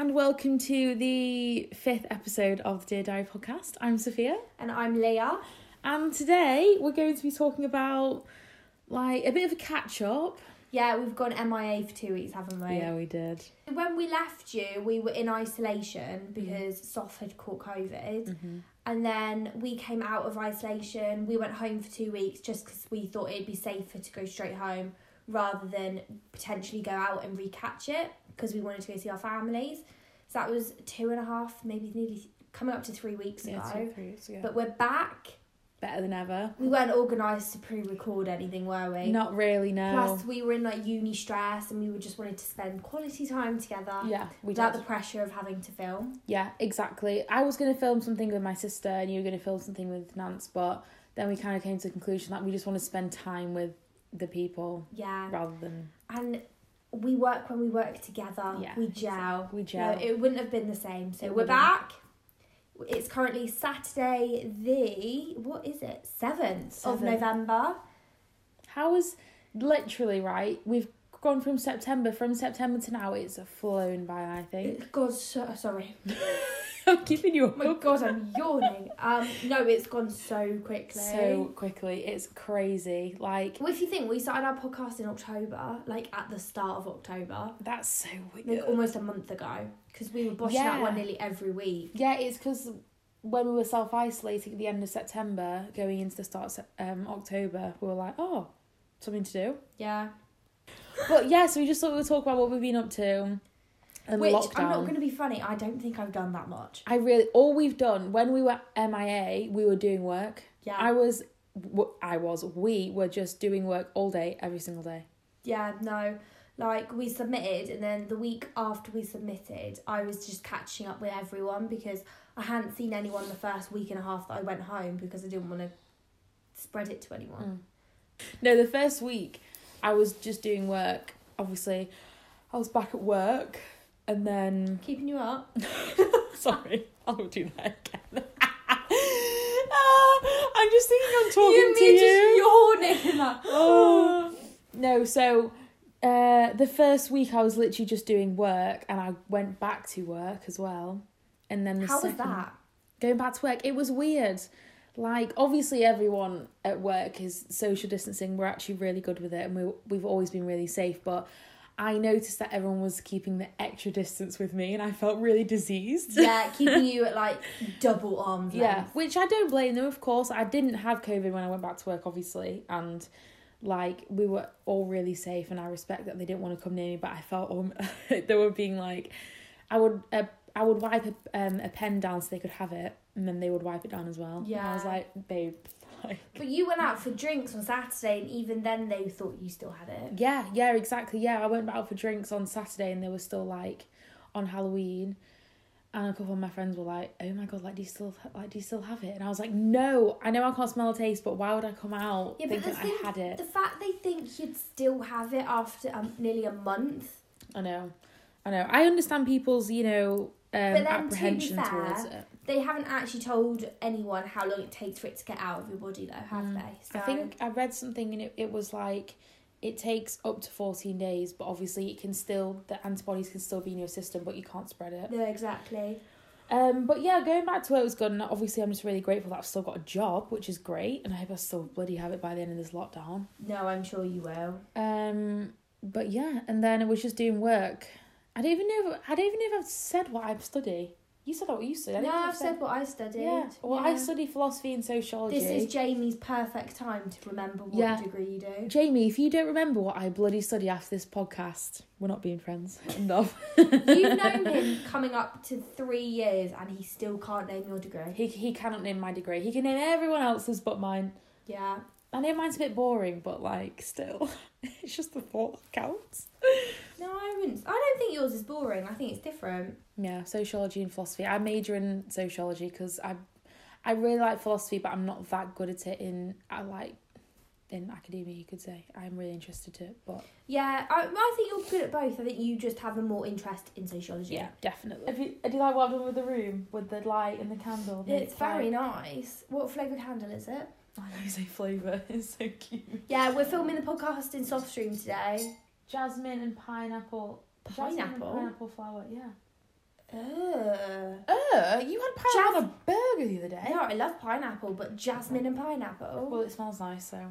and welcome to the fifth episode of the Dear Diary podcast. I'm Sofiah, And I'm Leah. and today we're going to be talking about like a bit of a catch up. Yeah, we've gone MIA for two weeks, haven't we? Yeah, we did. When we left you, we were in isolation because Soph had caught COVID. Mm-hmm. And then we came out of isolation. We went home for two weeks just because we thought it'd be safer to go straight home rather than potentially go out and recatch it because we wanted to go see our families. So that was two and a half, maybe nearly coming up to three weeks Yeah, ago. two, three weeks ago. But we're back. Better than ever. We weren't organised to pre-record anything, were we? Not really, no. Plus, we were in like uni stress, and we were just wanted to spend quality time together yeah, we without did. the pressure of having to film. Yeah, exactly. I was going to film something with my sister, and you were going to film something with Nance, but then we kind of came to the conclusion that we just want to spend time with the people Yeah, rather than and we work when we work together. Yeah, we gel. we No, gel. it wouldn't have been the same. So It we're wouldn't. back. It's currently Saturday, the what is it? Seventh of. November. How is literally right? We've gone from September. From September to now, it's flown by. I think. God, so, sorry. I'm keeping you Oh my God, I'm yawning. Um, no, it's gone so quickly. so quickly. It's crazy. Like Well, if you think we started our podcast in October, like at the start of October, that's so like weird. almost a month ago, because we were boshing Yeah. out one nearly every week. Yeah, it's because when we were self isolating at the end of September, going into the start of um, October, we were like, oh, something to do. Yeah, But yeah, so we just thought we'd talk about what we've been up to and which lockdown. I'm not going to be funny. I don't think I've done that much. I really all we've done when we were MIA, we were doing work. Yeah, I was, I was, we were just doing work all day, every single day. yeah, no. Like we submitted, and then the week after we submitted, I was just catching up with everyone because I hadn't seen anyone the first week and a half that I went home because I didn't want to spread it to anyone. Mm. No, the first week, I was just doing work. Obviously, I was back at work, and then Keeping you up. sorry, I'll do that again. Ah, I'm just thinking I'm talking you to you. just yawning. Like, Oh. No, so uh, the first week I was literally just doing work, and I went back to work as well. And then the How was that? going back to work, it was weird. Like obviously everyone at work is social distancing. We're actually really good with it, and we we've always been really safe. But I noticed that everyone was keeping the extra distance with me, and I felt really diseased. Yeah, keeping you at like double arms Yeah, which I don't blame them. Of course, I didn't have COVID when I went back to work, obviously, and like we were all really safe, and I respect that they didn't want to come near me. But I felt um, they were being like, I would uh, I would wipe a, um, a pen down so they could have it, and then they would wipe it down as well. and I was like, babe, like. But you went out for drinks on Saturday, and even then they thought you still had it. Yeah, yeah, exactly. Yeah, I went out for drinks on Saturday, and they were still like on Halloween. And a couple of my friends were like, "Oh my god, like do you still like do you still have it?" And I was like, "No, I know I can't smell or taste, but why would I come out Yeah, thinking I thing, had it?" the fact they think you'd still have it after um, nearly a month. I know, I know. I understand people's you know um, But then, to be apprehension fair, towards it. They haven't actually told anyone how long it takes for it to get out of your body, though, have Mm. they? So I think I read something and it, it was like it takes up to fourteen days, but obviously it can still the antibodies can still be in your system, but you can't spread it. No, exactly. Um, but yeah, going back to where it was good, and obviously I'm just really grateful that I've still got a job, which is great, and I hope I still bloody have it by the end of this lockdown. No, I'm sure you will. Um, but yeah, and then I was just doing work. I don't even know. If, I don't even know if I've said what I study. You said what you said. I No, I've said what I studied. Yeah. Well, I Yeah. study philosophy and sociology. This is Jamie's perfect time to remember what Yeah. degree you do. Jamie, if you don't remember what I bloody study after this podcast, we're not being friends. Enough. You've known him coming up to three years, and he still can't name your degree. He he cannot name my degree. He can name everyone else's but mine. Yeah. I know mine's a bit boring, but like still, it's just the thought that counts. No, I wouldn't. I don't think yours is boring. I think it's different. Yeah, sociology and philosophy. I major in sociology because I, I really like philosophy, but I'm not that good at it in I like, in academia. You could say I'm really interested to it, but Yeah, I, I think you're good at both. I think you just have a more interest in sociology. yeah, definitely. Have you, do you like what I've done with the room with the light and the candle? It's very nice. What flavour candle is it? I know you say flavour. It's so cute. Yeah, we're filming the podcast in soft stream today. Jasmine and pineapple. Jasmine and Pineapple? pineapple flower. Yeah. Ugh. Uh, you had pineapple Jas- on a burger the other day. No, I love pineapple, but jasmine and pineapple. Well, it smells nice, so.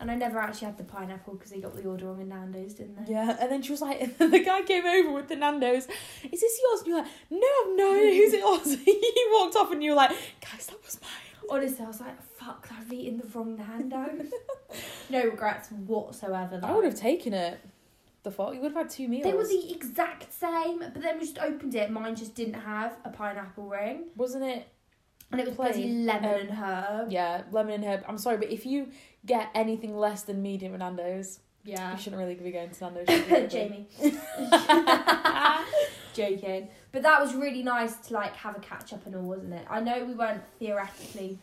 and I never actually had the pineapple because they got the order wrong in Nando's, didn't they? Yeah, and then she was like, the guy came over with the Nando's. Is this yours? And you're like, no, I've no idea whose it was. he walked off, and you were like, guys, that was mine. Honestly, I was like, fuck, I've eaten the wrong Nando's. no regrets whatsoever. I would have taken it. The fuck, you would have had two meals. They were the exact same, but then we just opened it. Mine just didn't have a pineapple ring, wasn't it? and it was Plain. bloody lemon Um, and herb. Yeah, lemon and herb. I'm sorry, but if you get anything less than medium at Nando's, Yeah, you shouldn't really be going to Nando's. should you? Jamie. Joking, but that was really nice to like have a catch up and all, wasn't it? I know we weren't theoretically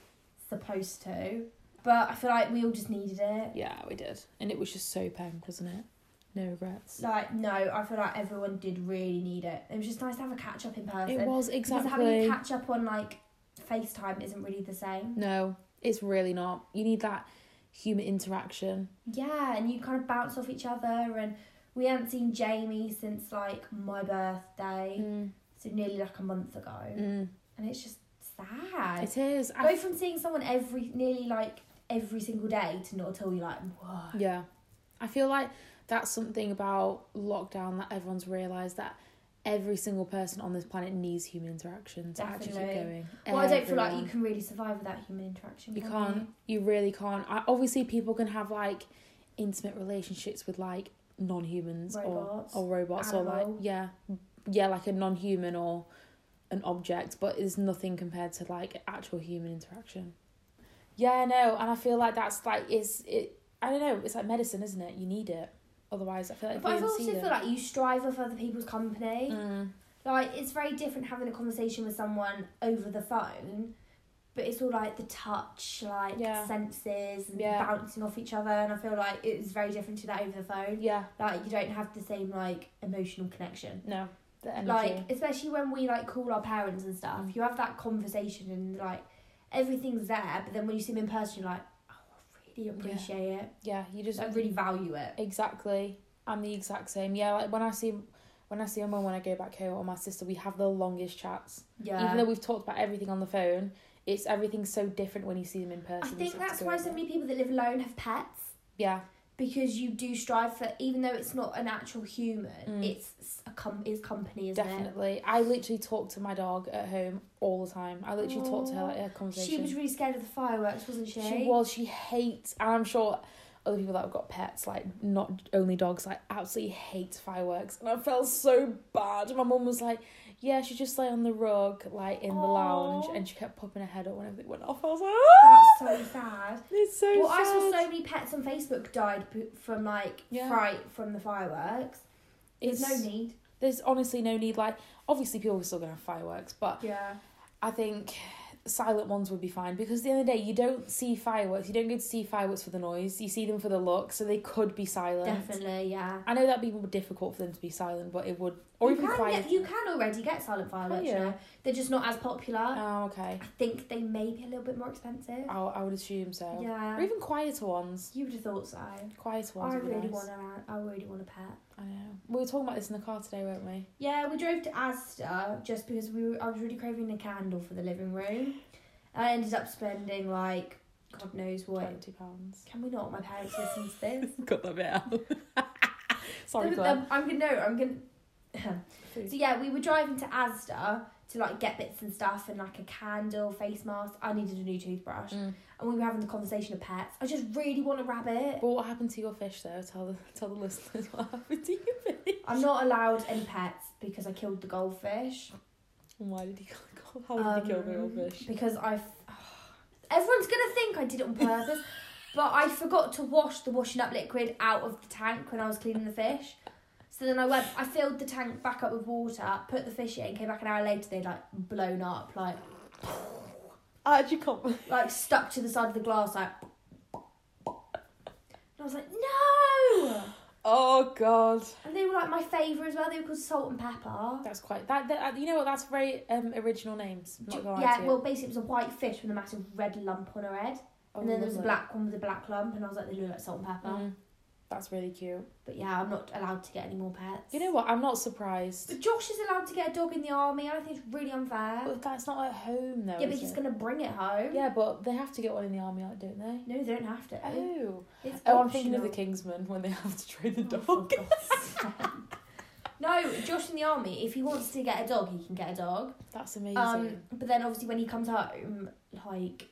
supposed to, but I feel like we all just needed it. yeah, we did, and it was just so peng, wasn't it? No regrets. Like, no, I feel like everyone did really need it. It was just nice to have a catch up in person. It was exactly Because having a catch up on like FaceTime isn't really the same. No, it's really not. You need that human interaction. Yeah, and you kind of bounce off each other, and we hadn't seen Jamie since like my birthday, Mm, so nearly like a month ago, mm. and it's just sad. It is. Go I, from seeing someone every nearly like every single day to not all. You're like, what? yeah, I feel like that's something about lockdown that everyone's realised that every single person on this planet needs human interaction to actually keep going. Well, I don't feel like you can really survive without human interaction. You can can't. You really can't. I, obviously, people can have like intimate relationships with like non-humans or or robots or like yeah, yeah, like a non-human or an object, but it's nothing compared to like actual human interaction. Yeah, no, and I feel like that's like it's it. I don't know. It's like medicine, isn't it? You need it. Otherwise, I feel like But I also feel them. like you strive off other people's company. Mm, Like it's very different having a conversation with someone over the phone, but it's all like the touch, like Yeah. senses, and Yeah. bouncing off each other. And I feel like it's very different to that over the phone. yeah, Like you don't have the same like emotional connection. no, the energy. Like especially when we like call our parents and stuff, you have that conversation and like everything's there. But then when you see them in person, you're like, oh, I really appreciate it. yeah, you just I really value it. Exactly. I'm the exact same. Yeah, like when I see when I see my mum when I go back home or my sister, we have the longest chats. Yeah. Even though we've talked about everything on the phone, it's everything's so different when you see them in person. I think that's why so many people that live alone have pets. Yeah, because you do strive for even though it's not an actual human Mm. it's a com- is company isn't definitely. I literally talk to my dog at home all the time. I literally talk to her like a it conversation. she was really scared of the fireworks wasn't she She was. She hates, and I'm sure other people that have got pets, like not only dogs, like absolutely hates fireworks. And I felt so bad. My mum was like, "Yeah, she just lay on the rug, like in the lounge, and she kept popping her head up when everything went off." I was like, "Ah!" that's so sad It's so well i saw so many pets on facebook died from like Yeah. fright from the fireworks there's It's- no need There's honestly no need. Like, obviously, people are still gonna have fireworks, but yeah I think silent ones would be fine because at the other day, you don't see fireworks. You don't go to see fireworks for the noise. You see them for the look, so they could be silent. definitely yeah I know that'd be more difficult for them to be silent, but it would, or you even can quiet. get, you can already get silent fireworks you? you know they're just not as popular Oh, okay. i think they may be a little bit more expensive I, I would assume so. yeah Or even quieter ones. you would have thought so Quieter ones I really nice. want a, I really want a pet. I know. We were talking about this in the car today, weren't we? Yeah, we drove to Asda just because we were, I was really craving a candle for the living room. I ended up spending like God knows what. Twenty pounds. Can we not? My parents listen to this. Got that bit out. Sorry, Claire. no, I'm gonna no, I'm gonna. So yeah, we were driving to Asda to like get bits and stuff and like a candle, face mask. I needed a new toothbrush, Mm. and we were having the conversation of pets. I just really want a rabbit. But what happened to your fish, though? Tell the tell the listeners what happened to your fish. I'm not allowed any pets because I killed the goldfish. And why did he kill? How did he kill the Um, goldfish? Because I. Everyone's gonna think I did it on purpose, but I forgot to wash the washing up liquid out of the tank when I was cleaning the fish. So then I went, I filled the tank back up with water, put the fish in, came back an hour later, they'd like blown up, like I actually can't. like stuck to the side of the glass, like. And I was like, no! Oh God. And they were like my favourite as well. They were called salt and pepper. That's quite that, that. You know what? That's very um original names. Not Yeah, well, basically, it was a white fish with a massive red lump on her head. Oh, and then there was a black one with a black lump, and I was like, they look like salt and pepper. Mm. That's really cute. But yeah, I'm not allowed to get any more pets. You know what? I'm not surprised. But Josh is allowed to get a dog in the army. I think it's really unfair. But that's not at home though. yeah, but is he's it? gonna bring it home. Yeah, but they have to get one in the army, like, don't they? No, they don't have to. Oh. It's Oh, I'm thinking of the optional. Kingsman when they have to train the Oh, for dog. God's sake. no, Josh in the army. If he wants to get a dog, he can get a dog. That's amazing. Um, but then obviously when he comes home, like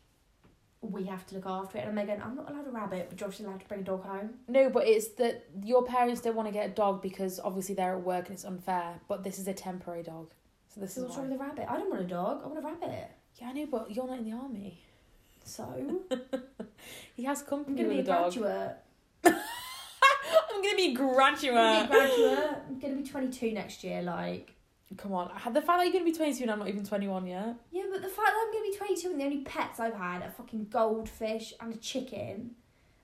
we have to look after it. And I'm going, I'm not allowed a rabbit, but Josh is allowed to bring a dog home. no, but it's that your parents don't want to get a dog because obviously they're at work and it's unfair. But this is a temporary dog, so this So is what's wrong with a rabbit? I don't want a dog. I want a rabbit. Yeah, I know, but you're not in the army. So He has I'm company gonna be a with a dog. graduate. I'm gonna be a graduate. I'm gonna be graduate. I'm gonna be 22 next year. Like, Come on, I ha the fact that you're gonna be 22 and I'm not even 21 yet. yeah, but the fact that I'm gonna be 22 and the only pets I've had are fucking goldfish and a chicken.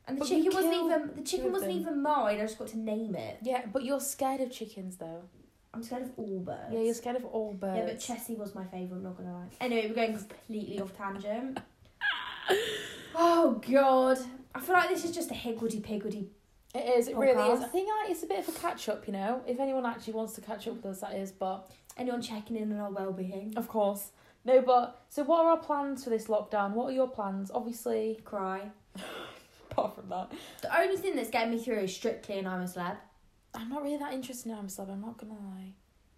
And the But chicken wasn't even the chicken wasn't them. even mine. I just got to name it. Yeah, but you're scared of chickens though. I'm scared of all birds. Yeah, you're scared of all birds. Yeah, but Chessie was my favourite, I'm not gonna lie. Anyway, we're going completely off tangent. oh god. I feel like this is just a higgledy piggledy. It is. It really is. I think like it's a bit of a catch up. You know, if anyone actually wants to catch up with us, that is. But Anyone checking in on our well being? of course, no. But so, what are our plans for this lockdown? What are your plans? Obviously, Cry. apart from that, The only thing that's getting me through is strictly and I'm a celeb. I'm not really that interested in I'm Celeb. I'm not gonna lie.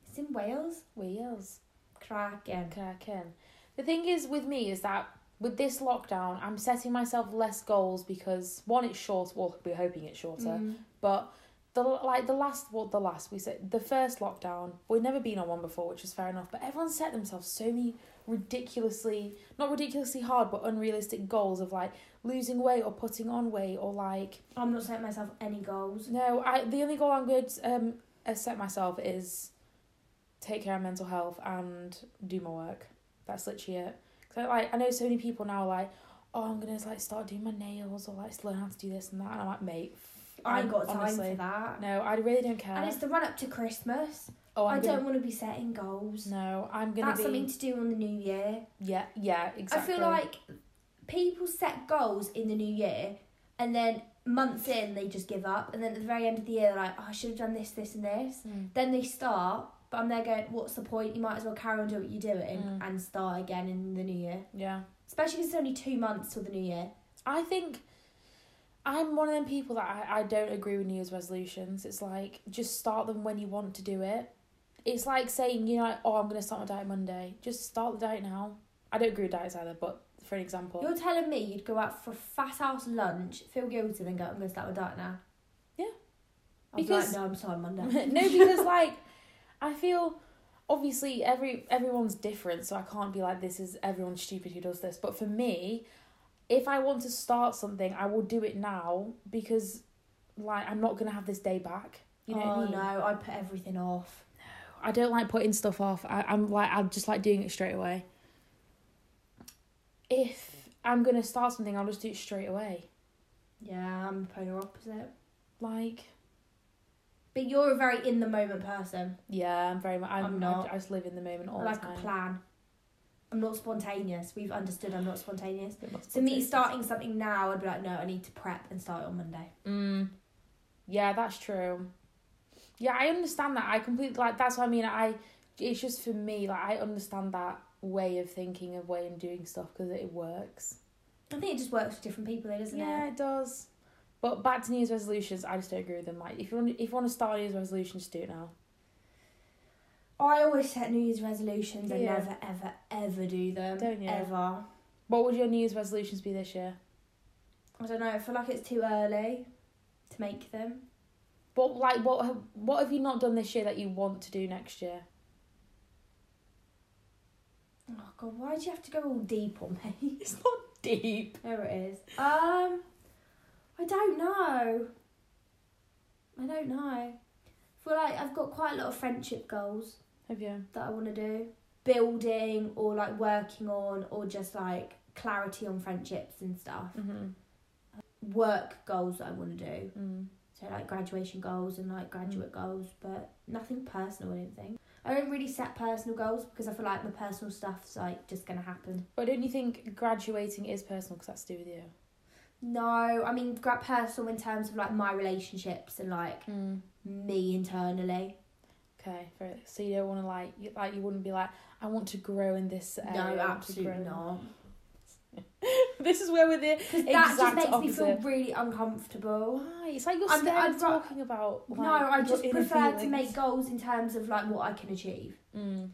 It's in Wales. Wales. Cracking. Cracking. The thing is with me is that with this lockdown, I'm setting myself less goals because one, it's short. Well, we're hoping it's shorter. Mm. But the like the last well the last we said the first lockdown we'd never been on one before, which is fair enough. But everyone set themselves so many ridiculously not ridiculously hard but unrealistic goals of like losing weight or putting on weight or like I'm not setting myself any goals. no I the only goal I'm to um uh, set myself is take care of mental health and do my work. That's literally it. Cause like I know so many people now are like oh I'm gonna like start doing my nails or like learn how to do this and that and I'm like mate. I ain't I'm got time honestly- for that. No, I really don't care. And it's the run up to Christmas. oh, I I'm don't want to be setting goals. No, I'm gonna That's be. something to do on the new year. Yeah, yeah, exactly. I feel like people set goals in the new year and then months in they just give up and then at the very end of the year they're like, oh, I should have done this, this and this. Mm. Then they start, but I'm there going, what's the point? You might as well carry on doing what you're doing Mm. and start again in the new year. Yeah, Especially because it's only two months till the new year. I think I'm one of them people that I, I don't agree with New Year's resolutions. It's like just start them when you want to do it. It's like saying you know, oh, I'm gonna start my diet Monday. Just start the diet now. I don't agree with diets either, but for an example, You're telling me you'd go out for a fat ass lunch, feel guilty, then go, I'm going to start my diet now? Yeah. I was Because- like, no, I'm starting Monday. no, because like I feel obviously every everyone's different, so I can't be like this is everyone stupid who does this. But for me, if I want to start something, I will do it now because like I'm not gonna have this day back. You know oh what I oh, mean? no, I put everything off. No, I don't like putting stuff off. I, I'm like I'm just like doing it straight away. If I'm gonna start something, I'll just do it straight away. Yeah, I'm the polar opposite. Like But you're a very in the moment person. yeah, I'm very much. I'm, I'm not. not. I, just live in the moment all I like the time. a plan. I'm not spontaneous. We've understood I'm not spontaneous. More So me starting something now, I'd be like, no, I need to prep and start it on Monday. Mm. Yeah, that's true. Yeah, I understand that. I completely like that's what I mean. I it's just for me like I understand that way of thinking of way and doing stuff because it works. I think it just works for different people, though, doesn't yeah, it? Yeah, it does. But back to New Year's resolutions, I just don't agree with them. Like if you want if you want to start a New Year's resolution, just do it now. I always set New Year's resolutions and Yeah. never, ever, ever do them. Don't you? Ever. What would your New Year's resolutions be this year? I don't know. I feel like it's too early to make them. But like what have, what have you not done this year that you want to do next year? Oh God, why do you have to go all deep on me? It's not deep. there it is. Um, I don't know. I don't know. I feel like I've got quite a lot of friendship goals Have you? that I want to do. Building or like working on or just like clarity on friendships and stuff. Mhm. Work goals that I want to do. Mm. So like graduation goals and like graduate goals, but nothing personal. I don't think. I don't really set personal goals because I feel like my personal stuff's like just gonna happen. But don't you think graduating is personal because that's to do with you? No, I mean personal in terms of like my relationships and like Mm. me internally. Okay, so you don't want to like you, like you wouldn't be like I want to grow in this area. No, to absolutely not. this is where we're the Because that just exact makes me feel really uncomfortable. Why? It's like you're I'm- scared of ra- talking about. Like, no, I just prefer to make goals in terms of like what I can achieve, Mm.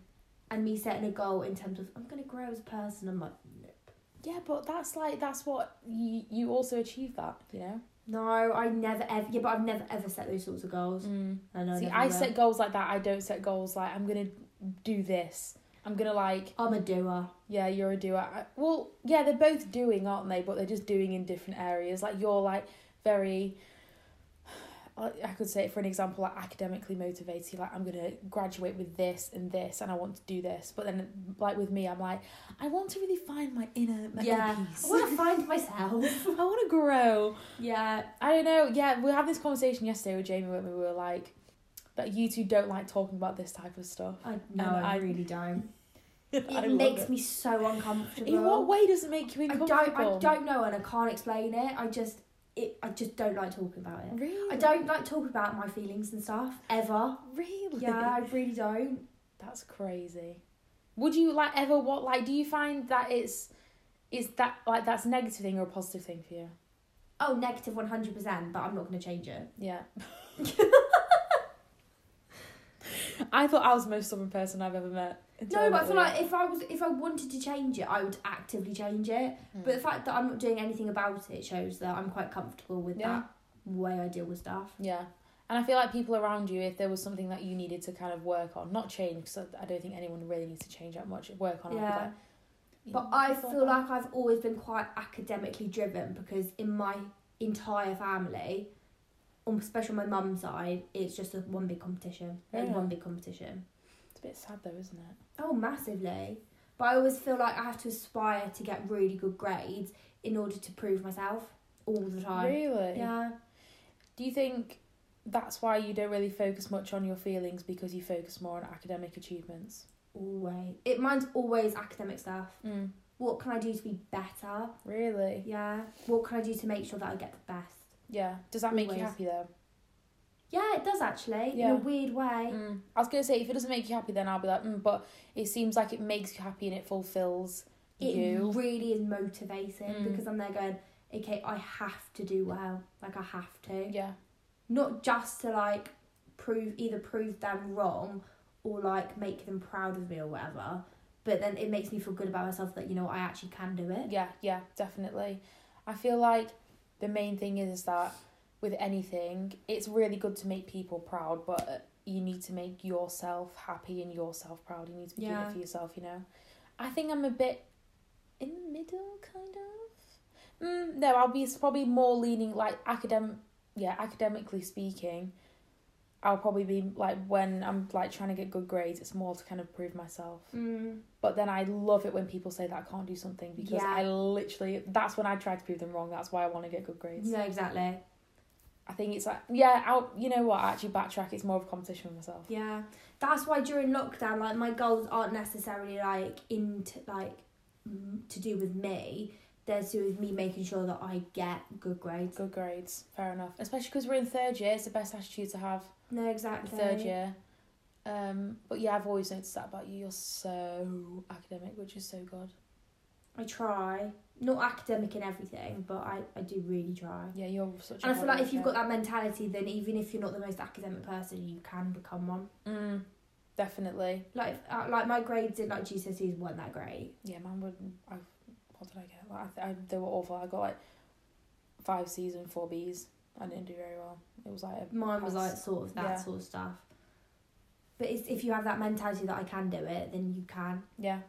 and me setting a goal in terms of I'm gonna grow as a person. I'm like, nope. Yeah, but that's like that's what you you also achieve that, you know. No, I never ever. Yeah, but I've never ever set those sorts of goals. Mm. I See, I will. set goals like that. I don't set goals like I'm gonna do this. I'm gonna like I'm a doer. yeah, you're a doer. I, well, yeah, they're both doing, aren't they? But they're just doing in different areas. Like you're like very. I I could say for an example, like academically motivated. Like I'm gonna graduate with this and this, and I want to do this. But then, like with me, I'm like, I want to really find my inner, my Yeah. inner I want to find myself. I want to grow. yeah, I don't know. Yeah, we had this conversation yesterday with Jamie when we were like, that you two don't like talking about this type of stuff. I no, And I, I- really don't. It makes it. me so uncomfortable. In what way does it make you I uncomfortable? don't. I don't know, and I can't explain it. I just. It. I just don't like talking about it. Really? I don't like talking about my feelings and stuff ever. Really? Yeah, I really don't. That's crazy. Would you like ever what like do you find that it's is that like that's a negative thing or a positive thing for you? Oh, negative one hundred percent. But I'm not going to change it. Yeah. I thought I was the most stubborn person I've ever met. No, but I feel like if I was, if I wanted to change it, I would actively change it. Mm. But the fact that I'm not doing anything about it shows that I'm quite comfortable with Yeah. that way I deal with stuff. Yeah. And I feel like people around you, if there was something that you needed to kind of work on, not change, because I don't think anyone really needs to change that much, work on. I'd Yeah. like, But know, I feel that. like I've always been quite academically driven because in my entire family, especially on my mum's side, it's just a one big competition. It's Really? one big competition. it's a bit sad though, isn't it? Oh, massively. But I always feel like I have to aspire to get really good grades in order to prove myself all the time. Really? Yeah. Do you think that's why you don't really focus much on your feelings because you focus more on academic achievements? Always. It mine's always academic stuff. Mm. What can I do to be better? Really? Yeah. What can I do to make sure that I get the best? Yeah. Does that make you happy though? Yeah, it does actually. In a weird way. Mm. I was gonna say if it doesn't make you happy, then I'll be like, mm, but it seems like it makes you happy and it fulfills It you. really is motivating Mm. because I'm there going, okay, I have to do well. Like I have to. Yeah. Not just to like prove either prove them wrong or like make them proud of me or whatever. But then it makes me feel good about myself that you know I actually can do it. Yeah, yeah, definitely. I feel like the main thing is that with anything, it's really good to make people proud, but you need to make yourself happy and yourself proud. You need to be doing it for yourself, you know. I think I'm a bit in the middle, kind of. Mm, no, I'll be probably more leaning like academic. Yeah, academically speaking, I'll probably be like when I'm like trying to get good grades. It's more to kind of prove myself. Mm. But then I love it when people say that I can't do something because Yeah. I literally that's when I try to prove them wrong. That's why I want to get good grades. No, exactly. I think it's like yeah, I'll you know what, I actually backtrack, it's more of a competition with myself. Yeah, that's why during lockdown, like my goals aren't necessarily like into like to do with me. They're to do with me making sure that I get good grades. Good grades, fair enough. Especially because we're in third year, it's the best attitude to have. No, exactly. Third year. Um, but yeah, I've always noticed that about you. You're so academic, which is so good. I try, not academic in everything, but I I do really try. Yeah, you're such. a And I feel like if you've got that mentality, then even if you're not the most academic person, you can become one. Mm, definitely. Like uh, like my grades in like GCSEs weren't that great. Yeah, would. I, what did I get? Like, I, th- I, they were awful. I got like five C's and four B's. I didn't do very well. It was like a Mine was like sort of that Yeah. sort of stuff. But it's, if you have that mentality that I can do it, then you can. Yeah,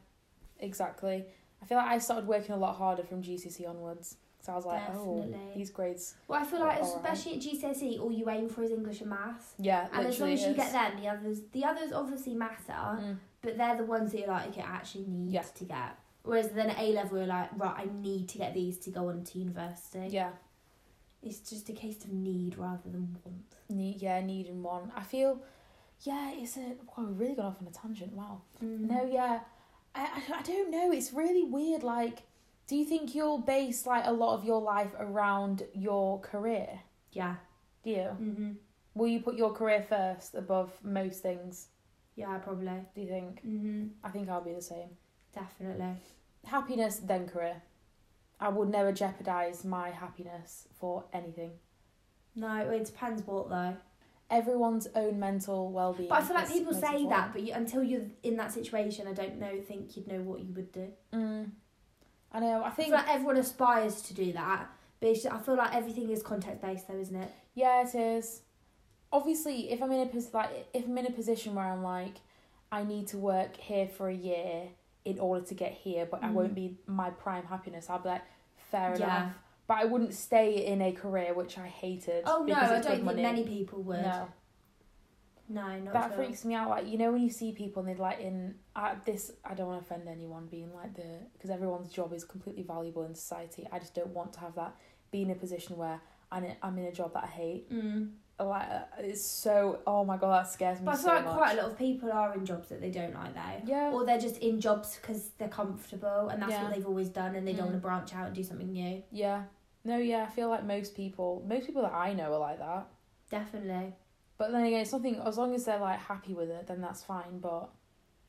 exactly. I feel like I started working a lot harder from GCSE onwards. So I was like, Definitely. oh, these grades. Well, I feel like especially at GCSE, all you aim for is English and maths. Yeah, And as long as you get them, the others, the others obviously matter, Mm, but they're the ones that you're like, okay, I actually need Yeah. to get. Whereas then at A level, you're like, right, I need to get these to go on to university. yeah, It's just a case of need rather than want. need, yeah, need and want. I feel, yeah, it's a. Wow, we've really gone off on a tangent. Wow. Mm. No, yeah, I, I, I don't know. It's really weird. Like, Do you think you'll base like a lot of your life around your career? Yeah. Do you? Mhm. Will you put your career first above most things? Yeah, probably. Do you think? Mhm. I think I'll be the same. Definitely. Happiness, then career. I would never jeopardize my happiness for anything. No, it depends what though. Everyone's own mental well being. But I feel like people say that, but you, until you're in that situation, I don't know. Think you'd know what you would do. Mm. I know. I I think feel like everyone aspires to do that, but it's, I feel like everything is context based, though, isn't it? Yeah, it is. Obviously, if I'm in a pos- like if I'm in a position where I'm like, I need to work here for a year in order to get here, but I Mhm. won't be my prime happiness. I'll be like, fair Yeah. enough. But I wouldn't stay in a career which I hated. Oh no, I don't think money. many people would. No, No, not that freaks me out. Like you know when you see people and they're like in uh, this. I don't want to offend anyone being like the because everyone's job is completely valuable in society. I just don't want to have that be in a position where I'm in, I'm in a job that I hate. Mm. like uh, it's so oh my god that scares me But I so like much quite a lot of people are in jobs that they don't like though. yeah Or they're just in jobs because they're comfortable and that's Yeah. what they've always done and they don't Mm. want to branch out and do something new. yeah no yeah i feel like most people most people that i know are like that Definitely. but then again it's something as long as they're like happy with it then that's fine but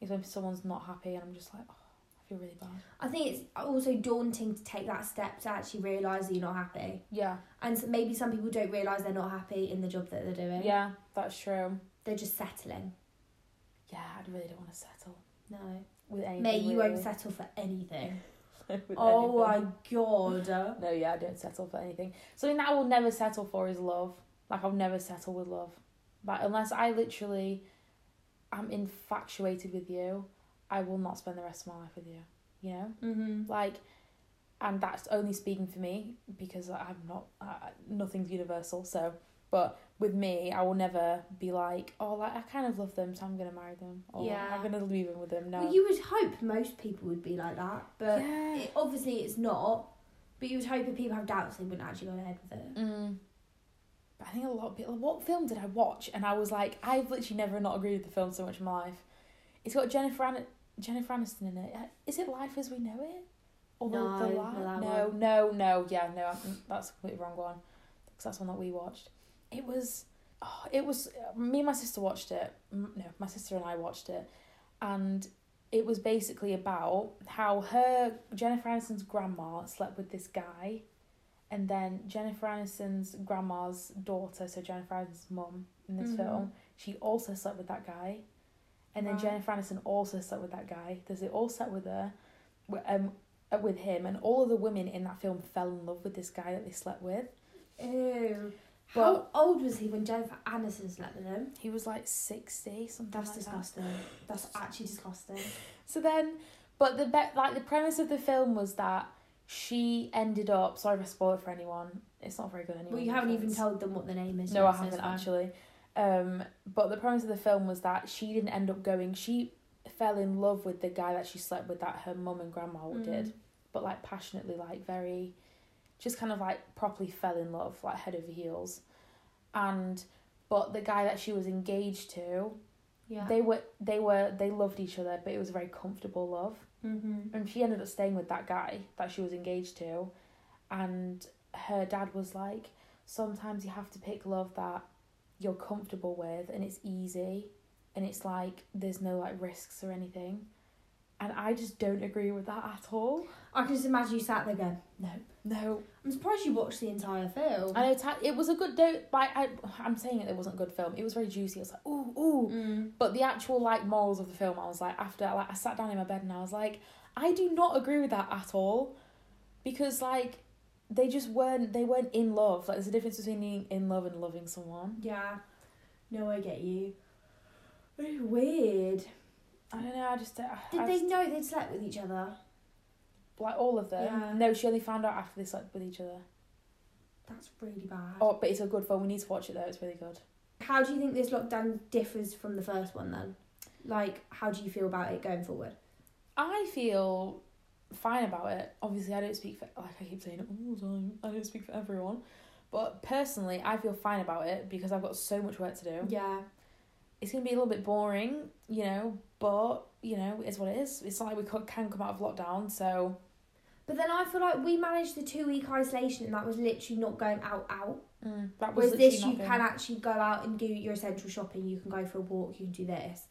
if when someone's not happy and i'm just like oh i feel really bad I think it's also daunting to take that step to actually realise that you're not happy. yeah And so maybe some people don't realise they're not happy in the job that they're doing. yeah that's true They're just settling. yeah i really don't want to settle No. with anything Mate, you really. won't settle for anything. With oh anything. my god. no yeah i don't settle for anything something that i will never settle for is love like i'll never settle with love but unless i literally am infatuated with you i will not spend the rest of my life with you you know Mm-hmm. like and that's only speaking for me because i'm not uh, nothing's universal so but with me i will never be like oh like i kind of love them so i'm gonna marry them or Yeah. i'm gonna leave in with them no Well, you would hope most people would be like that, but yeah it, obviously it's not. But you would hope if people have doubts, they wouldn't actually go ahead with it. Mm. But I think a lot of people. What film did I watch? And I was like, I've literally never not agreed with the film so much in my life. It's got Jennifer An- Jennifer Aniston in it. Uh, it Life as We Know It? Or No, the, the Li- no, no, no, yeah, no. I think that's a completely wrong one. Because that's one that we watched. It was, oh, it was. Me and my sister watched it. No, my sister and I watched it, and it was basically about how her Jennifer Aniston's grandma slept with this guy, and then Jennifer Aniston's grandma's daughter, so Jennifer Aniston's mum in this Mhm. film, she also slept with that guy, and then. Jennifer Aniston also slept with that guy. Does it all slept with her, um, with him, and all of the women in that film fell in love with this guy that they slept with. Ew. But- How old was he when Jennifer Aniston slept with him? He was like sixty something. That's like that. disgusting. That's actually disgusting. So then, but the be- like the premise of the film was that she ended up. Sorry if I spoil it for anyone. It's not very good anyway. Well, you haven't even told them what the name is. No, yet, I haven't fine. actually. Um, but the premise of the film was that she didn't end up going. She fell in love with the guy that she slept with that her mum and grandma Mm. did, but like passionately, like very, just kind of like properly fell in love, like head over heels, and but the guy that she was engaged to, Yeah. they were they were they loved each other, but it was a very comfortable love. Mm-hmm. and she ended up staying with that guy that she was engaged to. And her dad was like sometimes you have to pick love that you're comfortable with and it's easy and it's like there's no like risks or anything. And i just don't agree with that at all I can just imagine you sat there going, no. no I'm surprised you watched the entire film. i know ta- it was a good do like I, i'm saying it, it wasn't a good film it was very juicy it was like ooh ooh Mm. But the actual like morals of the film, I was like after like I sat down in my bed and I was like, I do not agree with that at all, because like they just weren't they weren't in love. Like there's a difference between being in love and loving someone. Yeah. No, I get you. Very weird. I don't know. I just I, Did I they just- know they'd slept with each other? Like all of them? Yeah. No, she only found out after they slept with each other. That's really bad. Oh, but it's a good film. We need to watch it though. It's really good. How do you think this lockdown differs from the first one then? Like, how do you feel about it going forward? I feel fine about it. Obviously, I don't speak for like I keep saying it all the time. I don't speak for everyone, but personally, I feel fine about it because I've got so much work to do. Yeah. it's gonna be a little bit boring, you know, but you know, it's what it is. It's not like we can come out of lockdown, so But then I feel like we managed the two week isolation and that was literally not going out out. Mm, that was Whereas this you can actually go out and do your essential shopping, you can go for a walk, you can do this.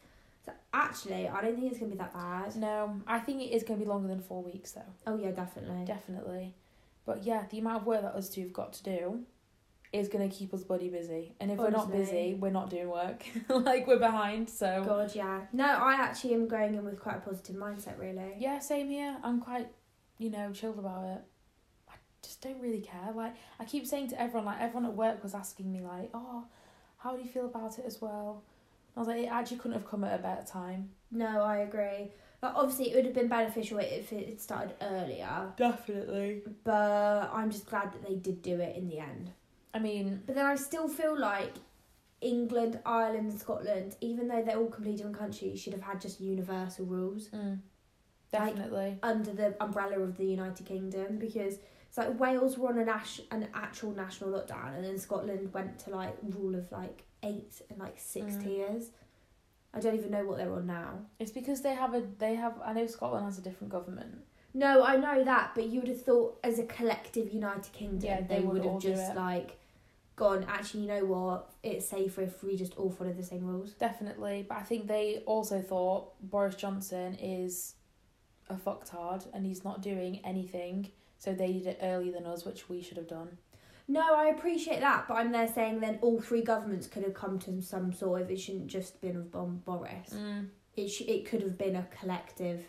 So actually I don't think it's gonna be that bad. No, I think it is going to be longer than four weeks though. Oh yeah, definitely. Definitely. But yeah, the amount of work that us two have got to do is going to keep us bloody busy. And if we're not busy, we're not doing work. like we're behind. So God, yeah. No, I actually am going in with quite a positive mindset really. yeah, same here. I'm quite, you know, chilled about it. I just don't really care. Like I keep saying to everyone, like everyone at work was asking me, like, oh, how do you feel about it as well? I was like, it actually couldn't have come at a better time. No, I agree. Like obviously it would have been beneficial if it had started earlier. Definitely. But I'm just glad that they did do it in the end. I mean, But then I still feel like England, Ireland, and Scotland, even though they're all completely different countries, should have had just universal rules mm, Like- definitely. under the umbrella of the United Kingdom because it's like Wales were on a nas- an actual national lockdown and then Scotland went to like rule of like eight and like six Mm. tiers. I don't even know what they're on now. It's because they have a they have. I know Scotland has a different government. No, I know that, but you would have thought as a collective United Kingdom, Yeah, they, they would would have just like gone. Actually, you know what? It's safer if we just all follow the same rules. Definitely, but I think they also thought Boris Johnson is a fucktard and he's not doing anything. So they did it earlier than us, which we should have done. No, I appreciate that, but I'm there saying then all three governments could have come to some sort of. It shouldn't just been of Bon Boris. Mm. It sh- it could have been a collective,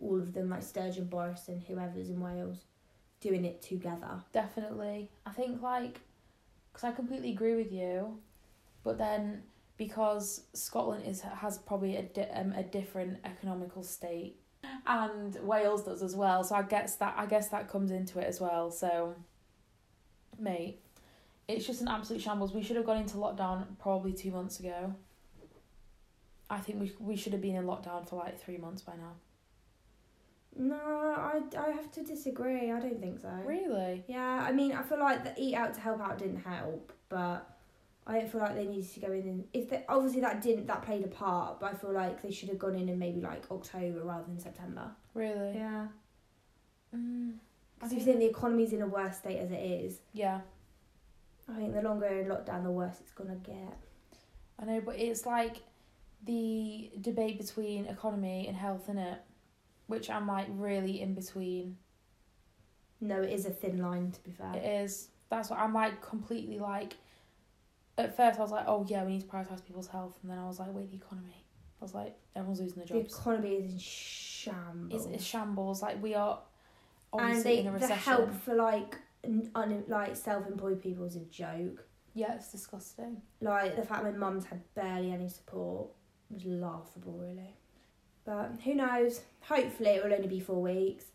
all of them like Sturgeon, Boris, and whoever's in Wales, doing it together. Definitely, I think like, because I completely agree with you, but then because Scotland is has probably a di- um, a different economical state, and Wales does as well. So I guess that I guess that comes into it as well. So, mate, it's just an absolute shambles. We should have gone into lockdown probably two months ago. I think we we should have been in lockdown for like three months by now. No, I, I have to disagree. I don't think so. Really? Yeah, I mean, I feel like the eat out to help out didn't help, but I don't feel like they needed to go in and if they obviously that didn't that played a part, but I feel like they should have gone in in maybe like October rather than September. Really? Yeah, Mm, because you think- think the economy's in a worse state as it is. yeah. I think the longer in lockdown, the worse it's gonna get. I know, but it's like the debate between economy and health in it, which I'm like really in between. No, it is a thin line to be fair. It is. That's what I'm like completely like. At first, I was like, oh yeah, we need to prioritize people's health, and then I was like, wait, the economy. I was like, everyone's losing their the jobs. economy is in shambles. It's, it's shambles. Like we are and they, in a the help for like un, un, like self-employed people is a joke. Yeah, it's disgusting. Like the fact my mum's had barely any support was laughable, really. But who knows? Hopefully, it will only be four weeks,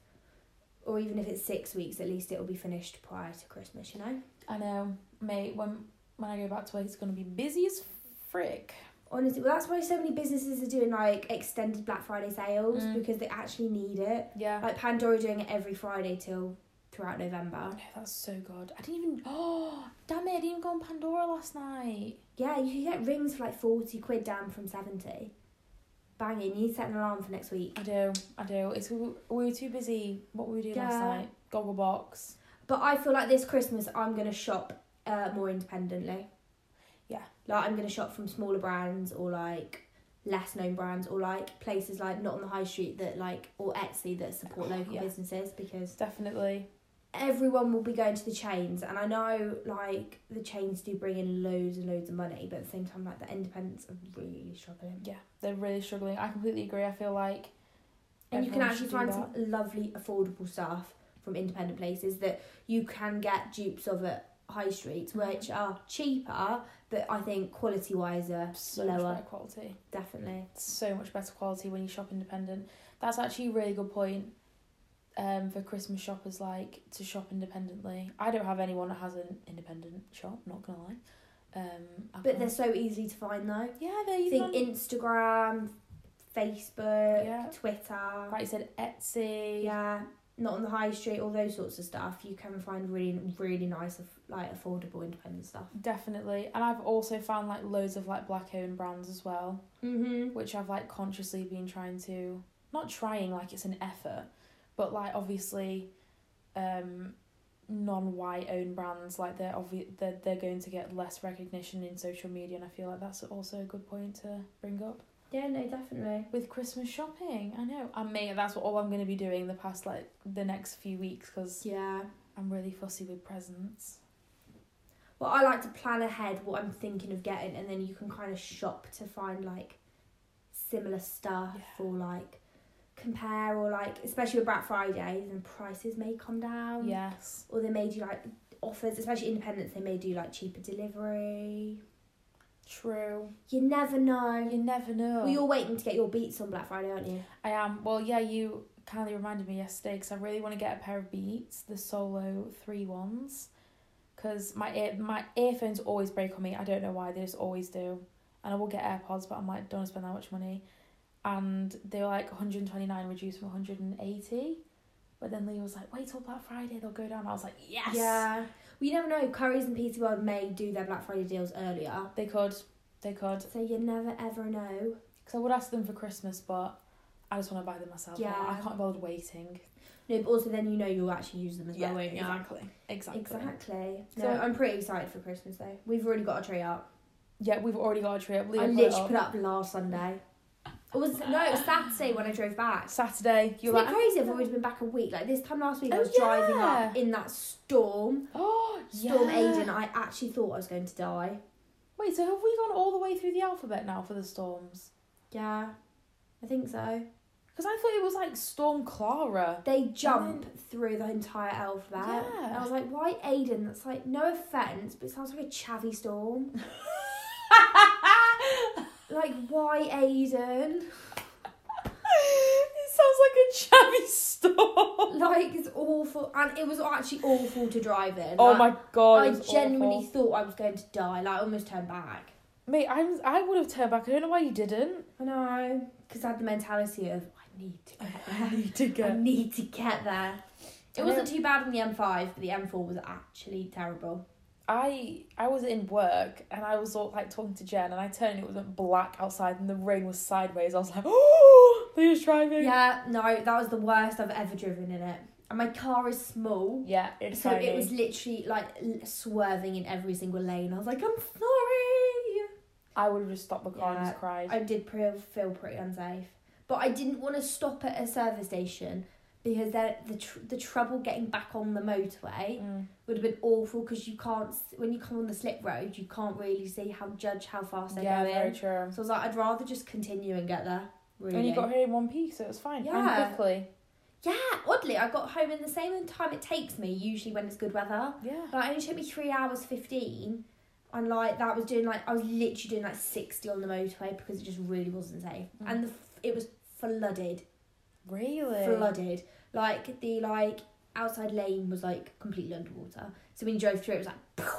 or even if it's six weeks, at least it will be finished prior to Christmas. You know. I know, mate. When when I go back to work, it's gonna be busy as frick. Honestly, well, that's why so many businesses are doing like extended Black Friday sales Mm. because they actually need it. Yeah. Like Pandora doing it every Friday till throughout November. I know that's so good. I didn't even. Oh, damn it! I didn't even go on Pandora last night. Yeah, you can get rings for like forty quid down from seventy. Banging! You need to set an alarm for next week. I do, I do. It's we we were too busy. What were we doing last Yeah. night? Gogglebox. But I feel like this Christmas I'm gonna shop uh, more independently. Yeah. Like I'm gonna shop from smaller brands or like less known brands or like places like not on the high street that like or Etsy that support local Yeah. businesses because Definitely. everyone will be going to the chains and I know like the chains do bring in loads and loads of money but at the same time like the independents are really struggling. Yeah, they're really struggling. I completely agree. I feel like. And you can actually find that. some lovely affordable stuff from independent places that you can get dupes of at high streets, which are cheaper, but I think quality wise are so much lower. better quality. Definitely. so much better quality when you shop independent. That's actually a really good point um, for Christmas shoppers, like to shop independently. I don't have anyone that has an independent shop, not gonna lie. Um, I But they're so easy to find though. yeah, they're think Instagram, Facebook, Yeah. Twitter. like you said, Etsy. Yeah. Not on the high street, all those sorts of stuff. You can find really, really nice, like affordable independent stuff. Definitely, and I've also found like loads of like black owned brands as well, Mm-hmm. which I've like consciously been trying to not trying like it's an effort, but like obviously um non-white owned brands like they're obvi- they're, they're going to get less recognition in social media and I feel like that's also a good point to bring up Yeah, no, definitely. with Christmas shopping. I know. And me, that's what all I'm going to be doing the past like the next few weeks because Yeah. I'm really fussy with presents. Well, I like to plan ahead what I'm thinking of getting, and then you can kind of shop to find like similar stuff Yeah. or like compare or like, especially with Black Friday, then prices may come down. Yes. Or they may do like offers, especially independents. They may do like cheaper delivery. True. You never know. You never know. Well, you're waiting to get your beats on Black Friday, aren't you? I am. Well, yeah, you kindly reminded me yesterday because I really want to get a pair of Beats, the Solo three ones, because my ear my earphones always break on me. I don't know why they just always do, and I will get AirPods, but I'm like don't spend that much money, and they were like 129 reduced from 180. But then Lee was like, wait till Black Friday, they'll go down. I was like, yes. Yeah. You never know. Currys and PC World may do their Black Friday deals earlier. They could. They could. So you never ever know. Because I would ask them for Christmas, but I just want to buy them myself. Yeah. I can't bother waiting. No, but also then you know you'll actually use them as Yeah, well, won't you? exactly. Exactly. Exactly. So- So I'm pretty excited for Christmas though. We've already got a tree up. Yeah, we've already got a tree up. Leah I put literally up. put it up last Sunday. It was no, it was Saturday when I drove back. Saturday. You're like, crazy? I've oh. always been back a week. Like this time last week, I Oh, was driving up in that storm, oh, Storm yeah. Aiden. I actually thought I was going to die. Wait, so have we gone all the way through the alphabet now for the storms? Yeah, I think so. Because I thought it was like Storm Clara. They jump through the entire alphabet. Yeah. And I was like, why Aiden? That's like no offense, but it sounds like a chavvy storm. like why Aiden? Like a chavvy storm. Like it's awful, and it was actually awful to drive in. Oh Like, my god. I genuinely awful. thought I was going to die. Like I almost turned back. Mate, I, was, I would have turned back. I don't know why you didn't. I know, because I had the mentality of I need to get there. need to I need to get there. It wasn't too bad on the M5, but the M4 was actually terrible. I I was in work and I was all, like talking to Jen and I turned and it was black outside and the rain was sideways. I was like, oh, Leah's driving. Yeah, no, that was the worst I've ever driven in it. And my car is small, Yeah, it's so tiny. it was literally like l- swerving in every single lane. I was like, I'm sorry. I would have just stopped the car and Yeah, just cried. I did pre- feel pretty unsafe, but I didn't want to stop at a service station because then the tr- the trouble getting back on the motorway Mm. would have been awful because you can't when you come on the slip road you can't really see how judge how fast they're Yeah, going. very true. So I was like, I'd rather just continue and get there. Really. And you got here in one piece, so it was fine. Yeah. And quickly. Yeah, oddly, I got home in the same time it takes me usually when it's good weather. Yeah. Like, it only took me three hours fifteen, and like that was doing like I was literally doing like sixty on the motorway because it just really wasn't safe, Mm. and the, f- it was flooded, Really? flooded. Like the like outside lane was like completely underwater. So when you drove through, it was like.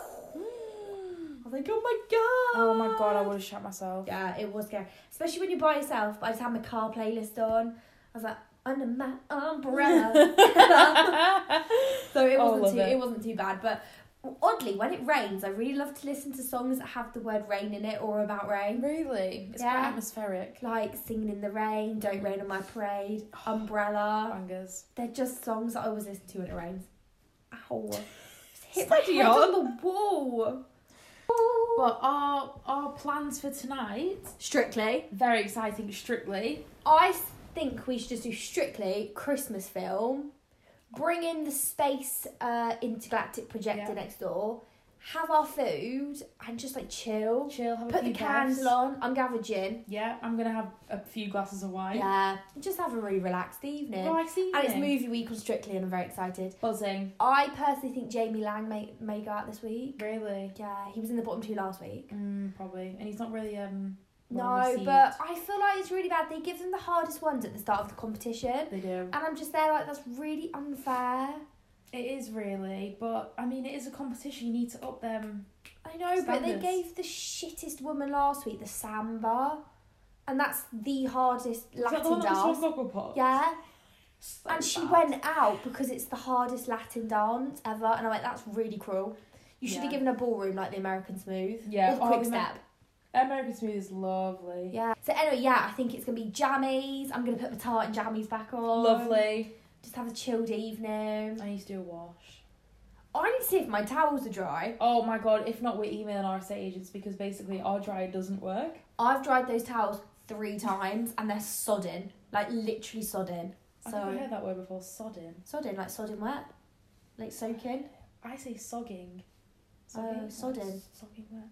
I was like, oh my god! Oh my god, I would have shot myself. Yeah, it was scary, especially when you're by yourself. But I just had my car playlist on. I was like, under my umbrella. so it Oh, wasn't love too it. it. wasn't too bad. But oddly, when it rains, I really love to listen to songs that have the word rain in it or about rain. Really? It's Yeah. quite atmospheric. Like singing in the rain, don't rain on my parade, umbrella. Bangers. They're just songs that I always listen to when it rains. Ow! Hit my head on. on the wall. But our our plans for tonight, Strictly. very exciting, strictly. I think we should just do strictly Christmas film. Bring in the space uh, intergalactic projector Yeah. next door. Have our food and just like chill. Chill, have Put few the candle on. I'm gin. Yeah, I'm gonna have a few glasses of wine. Yeah. Just have a really relaxed evening. Relax And it's movie week on Strictly, and I'm very excited. Buzzing. I personally think Jamie Laing may may go out this week. Really? Yeah, he was in the bottom two last week. Mm, probably. And he's not really um. No, received. but I feel like it's really bad. They give them the hardest ones at the start of the competition, they do. and I'm just there like that's really unfair. It is really, but I mean, it is a competition. You need to up them. I know, but they gave the shittest woman last week the samba, and that's the hardest Is that the Latin one that was dance. Yeah, So and she went out because it's the hardest Latin dance ever, and I'm like, that's really cruel. You should Yeah. have given a ballroom like the American Smooth. Yeah, or the oh, quick Amer- step. American Smooth is lovely. Yeah. So anyway, yeah, I think it's gonna be jammies. I'm gonna put my tartan jammies back on. Lovely. Just have a chilled evening. I need to do a wash. I need to see if my towels are dry. Oh my god, if not, we're emailing our estate agents because basically our dryer doesn't work. I've dried those towels three times and they're sodden, like literally sodden. So I've never heard that word before, sodding. sodden, like sodden wet, like soaking. I say sogging. Oh, Sogging? sodden. Sogging where?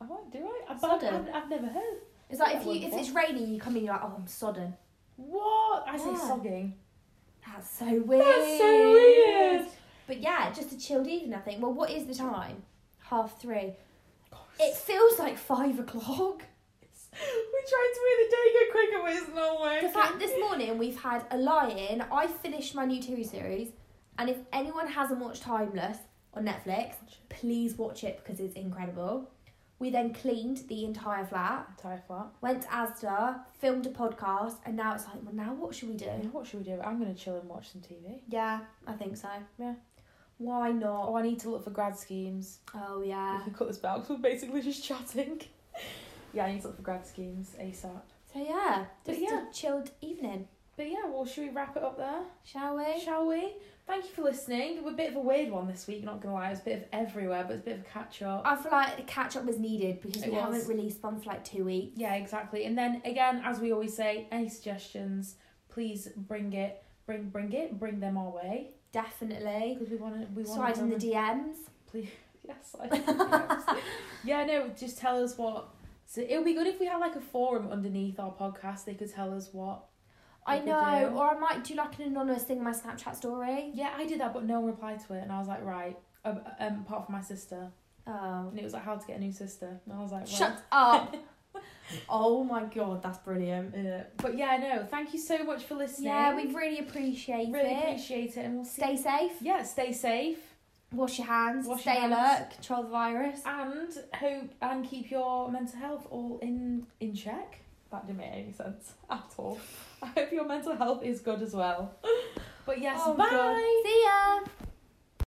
I won't, do I? I've, Sodden. I've, I've never heard. It's like That if you if before. it's raining, you come in, you're like, oh, I'm sodden. What? I say Yeah. sogging. That's so weird. That's so weird. But yeah, just a chilled evening. I think. Well, what is the time? Half three. It feels like five o'clock. We're trying to make the day go quicker, but it's not working. The fact this morning we've had a lie-in. I finished my new TV series, and if anyone hasn't watched Timeless on Netflix, please watch it because it's incredible. We then cleaned the entire flat, Entire flat. went to Asda, filmed a podcast, and now it's like, well, now what should we do? What should we do? I'm gonna chill and watch some TV. Yeah, I think so. Yeah. Why not? Oh, I need to look for grad schemes. Oh yeah. We can cut this back 'cause we're basically just chatting. yeah, I need to look for grad schemes ASAP. So yeah, But just yeah. a chilled evening, But yeah, well, should we wrap it up there? shall we? Shall we? Thank you for listening. We're a bit of a weird one this week, not gonna lie. It's a bit of everywhere, but it's a bit of a catch up. I feel like the catch up was needed because It we was. haven't released one for like two weeks. Yeah, exactly. And then again, as we always say, any suggestions, please bring it, bring bring it, bring them our way Definitely. because we want to we want Slide in the DMs. Please, yes, I yes. yeah, no, just tell us what. So it would be good if we had like a forum underneath our podcast. They could tell us what. I know, do. or I might do like an anonymous thing in my Snapchat story. Yeah, I did that, but no one replied to it, and I was like, right. Um, um, apart from my sister, Oh. and it was like how to get a new sister, and I was like, well, Shut up. oh my god, that's brilliant. Uh, but yeah, no, thank you so much for listening. Yeah, we really appreciate really it. Really appreciate it, and we'll see. Stay safe. Yeah, stay safe. Wash your hands. Wash stay your alert. hands. Control the virus. and hope and keep your mental health all in in check. That didn't make any sense at all. I hope your mental health is good as well. But yes, Oh, bye. God. See ya.